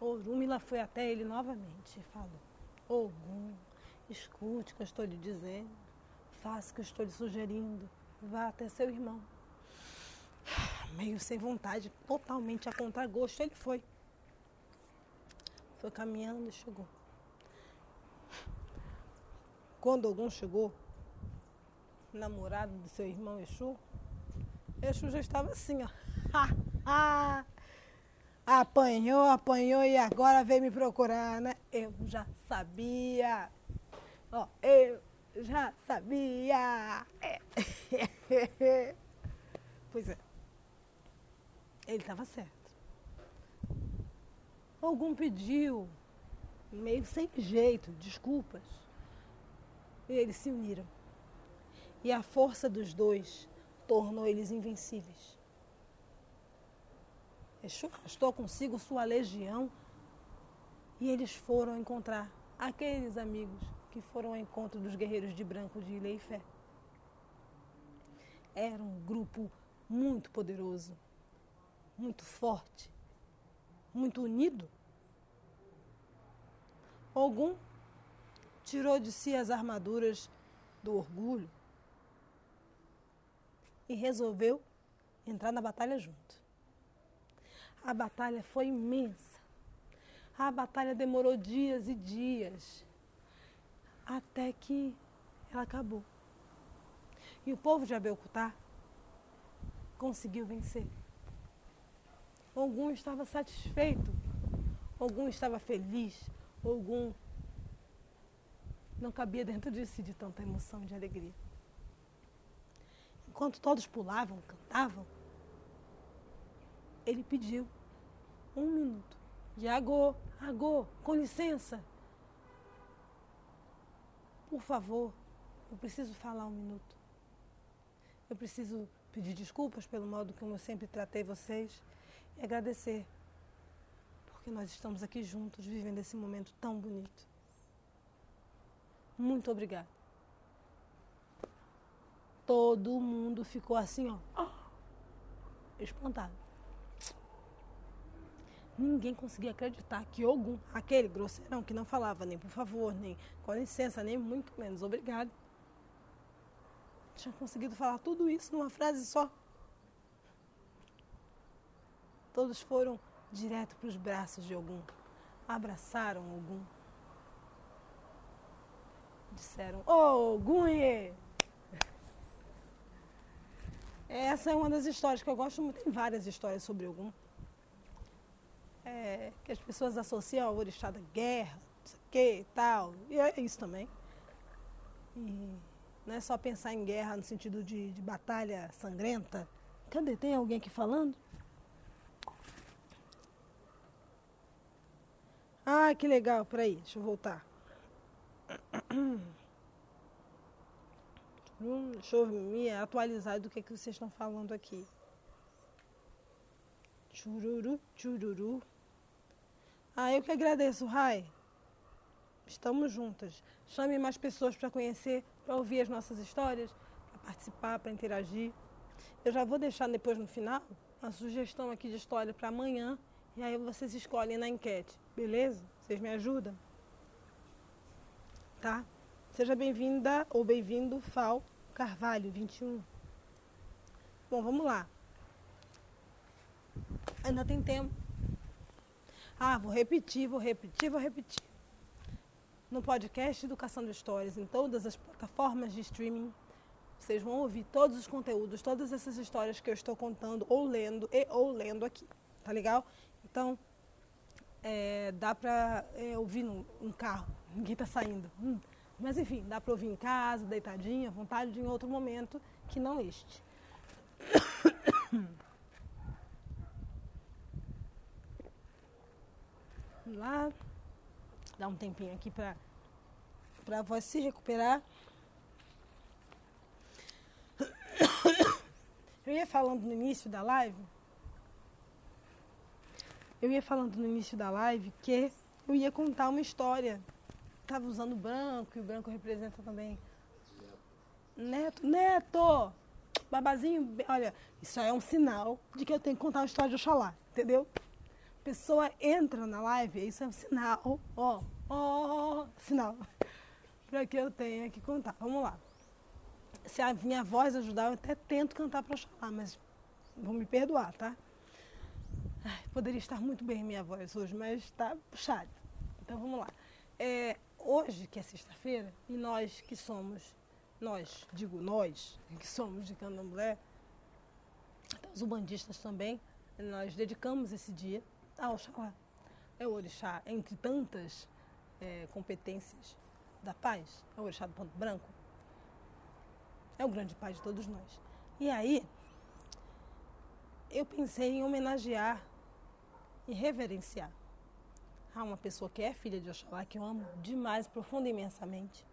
Orúmila foi até ele novamente e falou: Ogum, escute o que eu estou lhe dizendo, faça o que eu estou lhe sugerindo, vá até seu irmão. Meio sem vontade, totalmente a contragosto, ele foi. Foi caminhando e chegou. Quando algum chegou, namorado do seu irmão Exu, Exu já estava assim, ó. apanhou, apanhou e agora veio me procurar, né? Eu já sabia. Ó, eu já sabia. pois é. Ele estava certo. Algum pediu, meio sem jeito, desculpas. E eles se uniram. E a força dos dois tornou eles invencíveis. Exu arrastou consigo sua legião e eles foram encontrar aqueles amigos que foram ao encontro dos guerreiros de branco de Ilha e Fé. Era um grupo muito poderoso, muito forte, muito unido. Ogum tirou de si as armaduras do orgulho e resolveu entrar na batalha junto. A batalha foi imensa. A batalha demorou dias e dias até que ela acabou. E o povo de Abelcutá conseguiu vencer. Algum estava satisfeito, algum estava feliz, algum não cabia dentro de si de tanta emoção e de alegria. Enquanto todos pulavam, cantavam, ele pediu um minuto. De agô, agô, com licença. Por favor, eu preciso falar um minuto. Eu preciso pedir desculpas pelo modo como eu sempre tratei vocês e agradecer. Porque nós estamos aqui juntos, vivendo esse momento tão bonito. Muito obrigada. Todo mundo ficou assim, ó, espantado. Ninguém conseguia acreditar que Ogum, aquele grosseirão que não falava nem por favor, nem com licença, nem muito menos obrigado, tinha conseguido falar tudo isso numa frase só. Todos foram direto para os braços de Ogum, abraçaram Ogum. Disseram, ô oh, Gunye! Essa é uma das histórias que eu gosto muito. Tem várias histórias sobre Ogum. É, que as pessoas associam ao orixá da guerra, não sei o que e tal. E é isso também. E não é só pensar em guerra no sentido de, de batalha sangrenta. Cadê? Tem alguém aqui falando? Ah, que legal. Peraí, deixa eu voltar. Hum, deixa eu me atualizar do que, que vocês estão falando aqui. Chururu, chururu. Ah, eu que agradeço, Rai. Estamos juntas. Chame mais pessoas para conhecer, para ouvir as nossas histórias, para participar, para interagir. Eu já vou deixar depois no final a sugestão aqui de história para amanhã e aí vocês escolhem na enquete, beleza? Vocês me ajudam? Tá? Seja bem-vinda ou bem-vindo, Fal Carvalho, 21. Bom, vamos lá. Ainda tem tempo. Ah, vou repetir, vou repetir, vou repetir. No podcast Educação de Histórias, em todas as plataformas de streaming, vocês vão ouvir todos os conteúdos, todas essas histórias que eu estou contando ou lendo e ou lendo aqui. Tá legal? Então, é, dá pra é, ouvir no, carro, ninguém tá saindo. Hum. Mas enfim, dá para ouvir em casa, deitadinha, à vontade, em outro momento que não este. lá. Dá um tempinho aqui para a voz se recuperar. Eu ia falando no início da live. Eu ia falando no início da live que eu ia contar uma história estava usando branco e o branco representa também. Neto, Neto! Babazinho, olha, isso é um sinal de que eu tenho que contar uma história de Oxalá, entendeu? Pessoa entra na live, isso é um sinal, ó, ó, sinal, para que eu tenha que contar. Vamos lá. Se a minha voz ajudar, eu até tento cantar para Oxalá, mas vão me perdoar, tá? Ai, poderia estar muito bem minha voz hoje, mas está puxado. Então vamos lá. É, hoje, que é sexta-feira, e nós que somos, nós, digo nós, que somos de candomblé, os ubandistas também, nós dedicamos esse dia ao Oxalá. É o orixá, entre tantas é, competências da paz, é o orixá do ponto branco. É o grande pai de todos nós. E aí, eu pensei em homenagear e reverenciar Há uma pessoa que é filha de Oxalá, que eu amo demais, profunda e imensamente.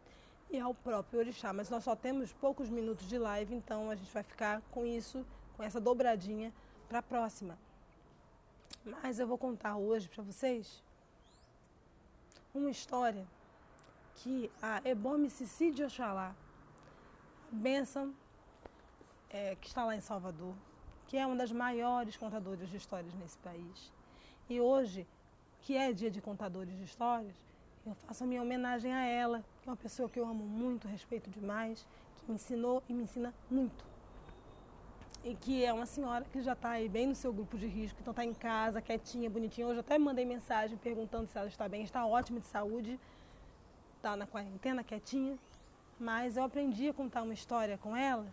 e ao próprio orixá. Mas nós só temos poucos minutos de live, então a gente vai ficar com isso, com essa dobradinha para a próxima. Mas eu vou contar hoje para vocês uma história que a Ebome Cici de Oxalá, bênção é, que está lá em Salvador, que é uma das maiores contadoras de histórias nesse país. E hoje, que é dia de contadores de histórias, eu faço a minha homenagem a ela, que é uma pessoa que eu amo muito, respeito demais, que me ensinou e me ensina muito. E que é uma senhora que já está aí bem no seu grupo de risco, então está em casa, quietinha, bonitinha. Hoje até mandei mensagem perguntando se ela está bem, está ótima de saúde, está na quarentena, quietinha. Mas eu aprendi a contar uma história com ela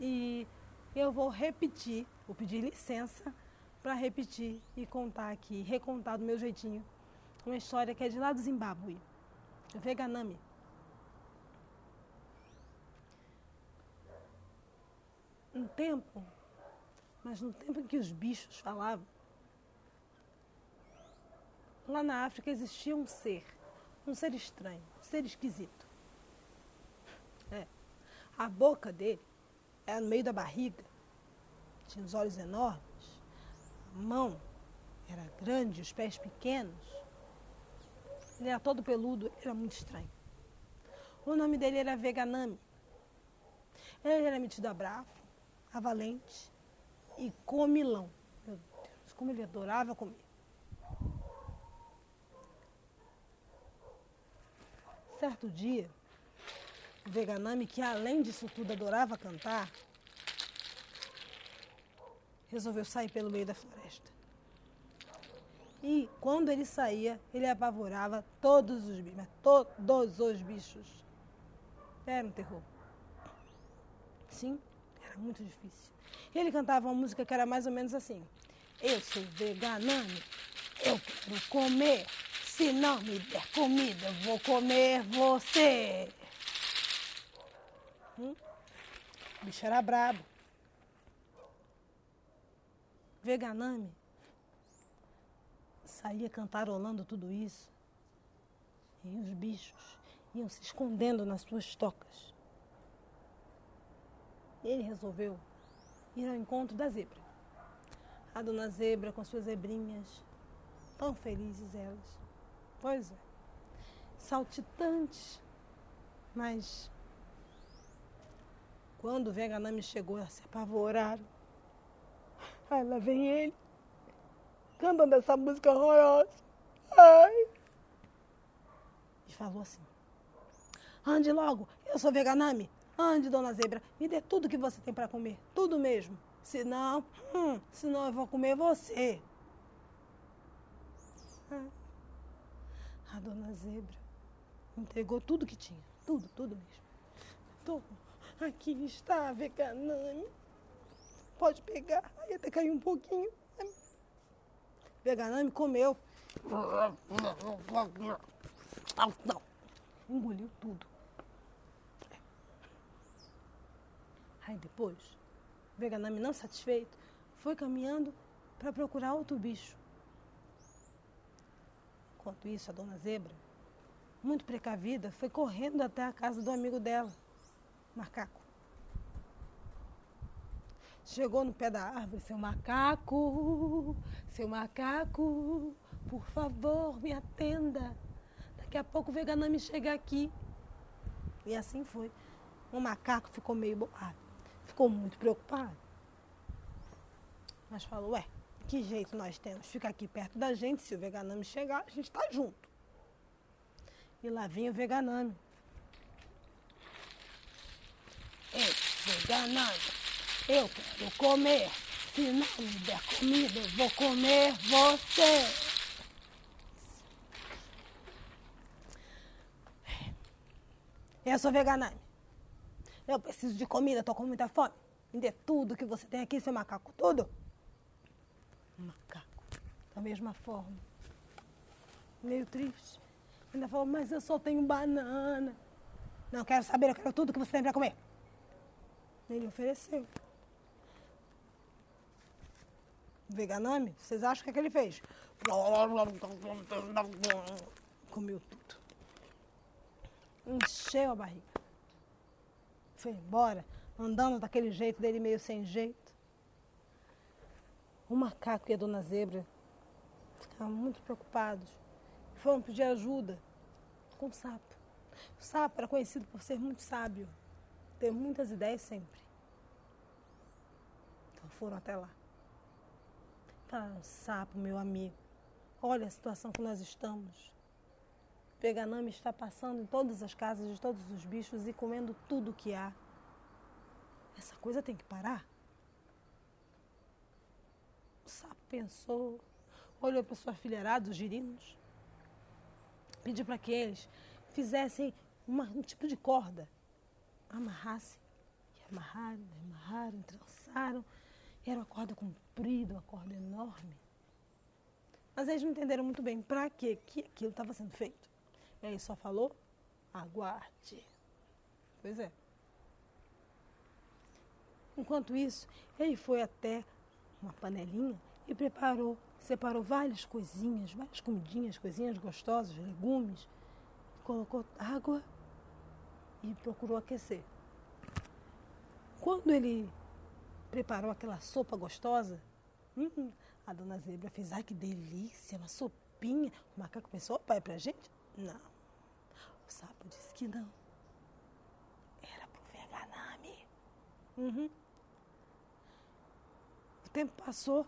e eu vou repetir, vou pedir licença para repetir e contar aqui, recontar do meu jeitinho, uma história que é de lá do Zimbábue, Veganami. Um tempo, mas no tempo em que os bichos falavam, lá na África existia um ser, um ser estranho, um ser esquisito. É. A boca dele era no meio da barriga, tinha os olhos enormes, a mão era grande, os pés pequenos. Ele era todo peludo, era muito estranho. O nome dele era Veganami. Ele era metido a bravo, a valente e comilão. Meu Deus, como ele adorava comer. Certo dia, o Veganami, que além disso tudo adorava cantar, resolveu sair pelo meio da floresta. E quando ele saía, ele apavorava todos os bichos, todos os bichos. Era um terror. Sim, muito difícil. E ele cantava uma música que era mais ou menos assim: Eu sou veganano, eu quero comer. Se não me der comida, eu vou comer você. Hum? O bicho era brabo. Veganame saía cantarolando tudo isso. E os bichos iam se escondendo nas suas tocas. Ele resolveu ir ao encontro da zebra. A dona zebra com suas zebrinhas, tão felizes elas. Pois é, saltitantes, mas quando o Veganami chegou, elas se apavoraram. Aí lá vem ele, cantando essa música horrorosa. Ai. E falou assim: Ande logo, eu sou Veganami. Ande, dona Zebra, me dê tudo que você tem para comer, tudo mesmo. Senão, hum, senão eu vou comer você. Ah. A dona Zebra entregou tudo que tinha, tudo, tudo mesmo. Toma, aqui está, Veganami. Pode pegar, aí até caiu um pouquinho. Veganami comeu. Engoliu tudo. Aí depois, Veganami não satisfeito, foi caminhando para procurar outro bicho. Enquanto isso, a dona Zebra, muito precavida, foi correndo até a casa do amigo dela, macaco. Chegou no pé da árvore, seu macaco, seu macaco, por favor, me atenda. Daqui a pouco o Veganami chega aqui. E assim foi. O macaco ficou meio bolado, ficou muito preocupado. Mas falou, ué, que jeito nós temos? Fica aqui perto da gente, se o Veganami chegar, a gente está junto. E lá vinha o Veganami. Ei, Veganami, eu quero comer. Se não me der comida, eu vou comer você. Eu sou vegana. Eu preciso de comida, tô com muita fome. Me dê tudo que você tem aqui, seu macaco, tudo. Macaco, da mesma forma. Meio triste. Ainda falou, mas eu só tenho banana. Não quero saber, eu quero tudo que você tem para comer. Ele ofereceu. Veganame, vocês acham que é que ele fez? Comeu tudo. Encheu a barriga. Foi embora, andando daquele jeito dele meio sem jeito. O macaco e a dona zebra ficaram muito preocupados. Foram pedir ajuda com o sapo. O sapo era conhecido por ser muito sábio, ter muitas ideias sempre. Então foram até lá. Falaram, sapo, meu amigo, olha a situação que nós estamos. Peganame está passando em todas as casas de todos os bichos e comendo tudo que há. Essa coisa tem que parar. O sapo pensou, olhou para sua filharada, os girinos, pediu para que eles fizessem uma, um tipo de corda, amarrassem, e amarraram, amarraram, trançaram. Era uma corda comprida, uma corda enorme. Mas eles não entenderam muito bem para que aquilo estava sendo feito. E aí só falou, aguarde. Pois é. Enquanto isso, ele foi até uma panelinha e preparou, separou várias coisinhas, várias comidinhas, coisinhas gostosas, legumes, colocou água e procurou aquecer. Quando ele preparou aquela sopa gostosa, hum, a dona Zebra fez, ai que delícia, uma sopinha. O macaco pensou, pai, é pra gente? Não. O sapo disse que não. Era pro Veganami. Uhum. O tempo passou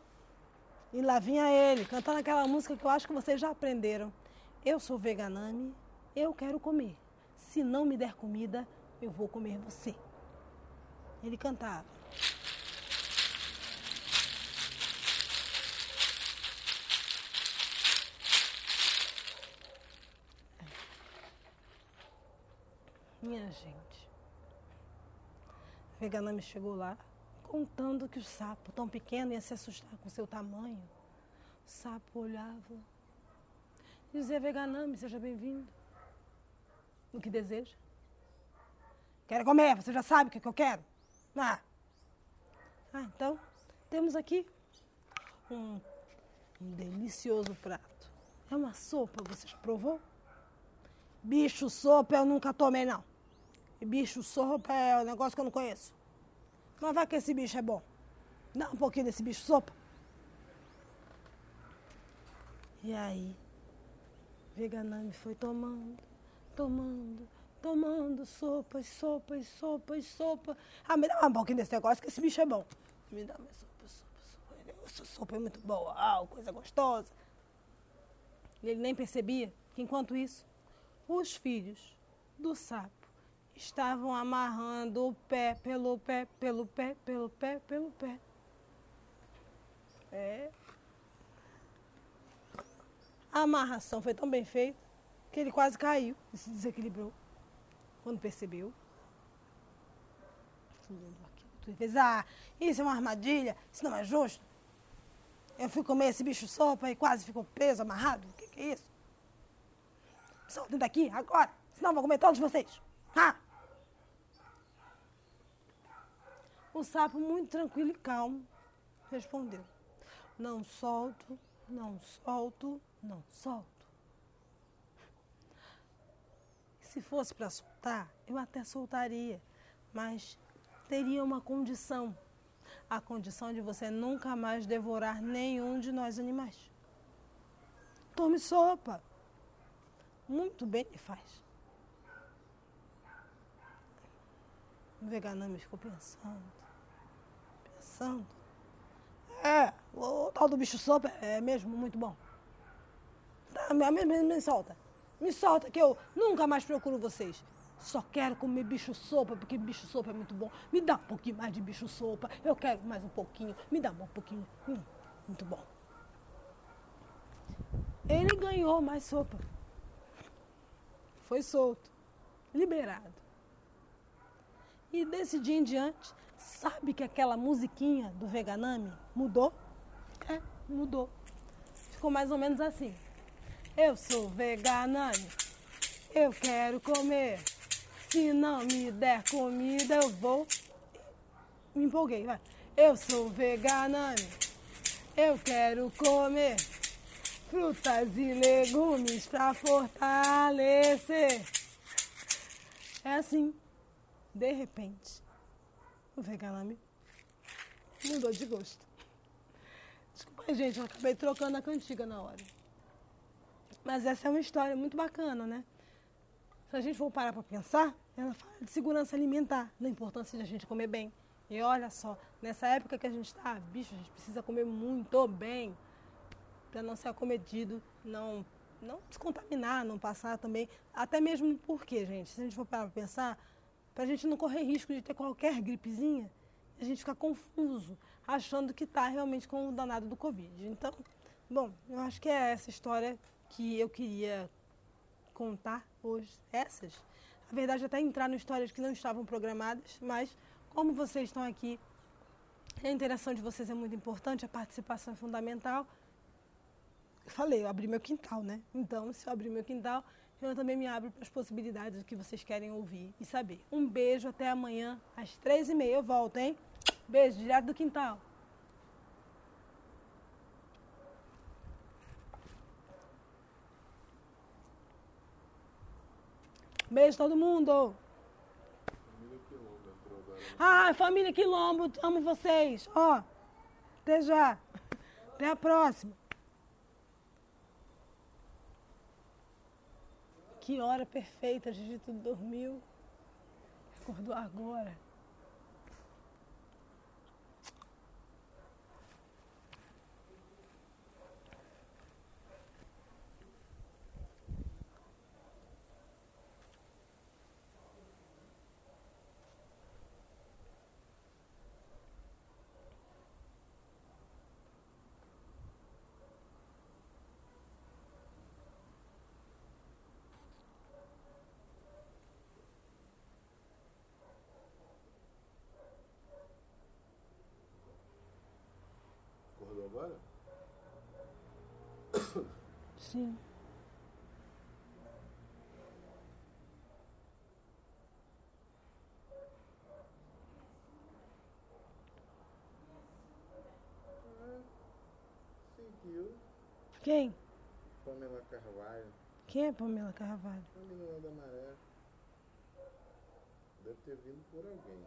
e lá vinha ele, cantando aquela música que eu acho que vocês já aprenderam. Eu sou Veganami, eu quero comer. Se não me der comida, eu vou comer você. Ele cantava. Minha gente. Veganami chegou lá contando que o sapo, tão pequeno, ia se assustar com seu tamanho. O sapo olhava. Dizia, Veganami, seja bem-vindo. O que deseja? Quero comer, você já sabe o que, que eu quero. Ah. ah, então, temos aqui um, um delicioso prato. É uma sopa, você já provou? Bicho sopa eu nunca tomei, não. Bicho sopa é um negócio que eu não conheço. Mas vai que esse bicho é bom. Dá um pouquinho desse bicho sopa. E aí, Veganami foi tomando, tomando, tomando sopas, sopas, sopas, sopa. Ah, me dá um pouquinho desse negócio que esse bicho é bom. Me dá mais sopa, sopa, sopa. Essa sopa é muito boa, ah, coisa gostosa. E ele nem percebia que enquanto isso, os filhos do sapo estavam amarrando o pé pelo pé, pelo pé, pelo pé, pelo pé. É. A amarração foi tão bem feita que ele quase caiu e se desequilibrou quando percebeu. Tu fez, ah, isso é uma armadilha, isso não é justo. Eu fui comer esse bicho sopa e quase ficou preso, amarrado. O que, que é isso? Soltem daqui, agora, senão vou comer todos vocês. Ah! O sapo, muito tranquilo e calmo, respondeu: Não solto, não solto, não solto. Se fosse para soltar, eu até soltaria, mas teria uma condição: a condição de você nunca mais devorar nenhum de nós animais. Tome sopa. Muito bem ele faz. O veganame ficou pensando pensando. É, o, o tal do bicho sopa é mesmo muito bom. Tá, me, me, me solta. Me solta que eu nunca mais procuro vocês. Só quero comer bicho sopa, porque bicho sopa é muito bom. Me dá um pouquinho mais de bicho sopa. Eu quero mais um pouquinho. Me dá um pouquinho. Hum, muito bom. Ele ganhou mais sopa. Foi solto. Liberado. E desse dia em diante, Sabe que aquela musiquinha do Veganami mudou? É, mudou. Ficou mais ou menos assim. Eu sou Veganami, eu quero comer. Se não me der comida, eu vou. Me empolguei, vai. Eu sou Veganami, eu quero comer frutas e legumes para fortalecer. É assim. de repente, o vegame mudou de gosto. Desculpa, gente, eu acabei trocando a cantiga na hora. Mas essa é uma história muito bacana, né? Se a gente for parar para pensar, ela fala de segurança alimentar, da importância de a gente comer bem. E olha só, nessa época que a gente está, bicho, a gente precisa comer muito bem para não ser acometido, não, não descontaminar, não passar também. Até mesmo porque, gente, se a gente for parar para pensar, para a gente não correr risco de ter qualquer gripezinha, a gente ficar confuso, achando que está realmente com o danado do Covid. Então, bom, eu acho que é essa história que eu queria contar hoje. Essas, na verdade, até entrar em histórias que não estavam programadas, mas como vocês estão aqui, a interação de vocês é muito importante, a participação é fundamental. Falei, eu abri meu quintal, né? Então, se eu abrir meu quintal, eu também me abro para as possibilidades do que vocês querem ouvir e saber. Um beijo, até amanhã, às três e meia eu volto, hein? Beijo, direto do quintal. Beijo todo mundo. Ah, família Quilombo, amo vocês. Ó, até já. Até a próxima. Que hora perfeita, Gigi tudo dormiu. Acordou agora. Acordou agora? Sim. Seguiu. Quem? Pamela Carvalho. Quem é Pamela Carvalho? A menina da maré. Deve ter vindo por alguém.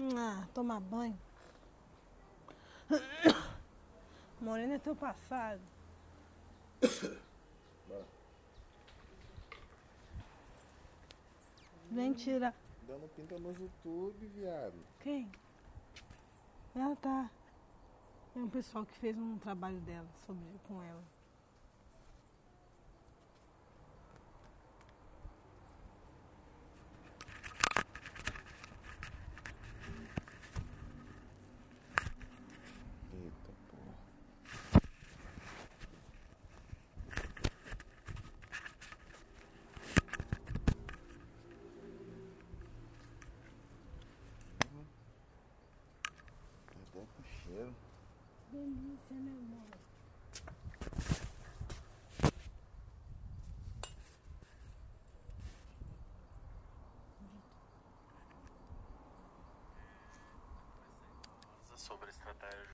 Ah, tomar banho. Morena é teu passado. Bora. Vem tirar. Dando pinta no YouTube, viado. Quem? Ela tá. É um pessoal que fez um trabalho dela sobre com ela. cheiro. Delícia, né, amor? Sobre estratégia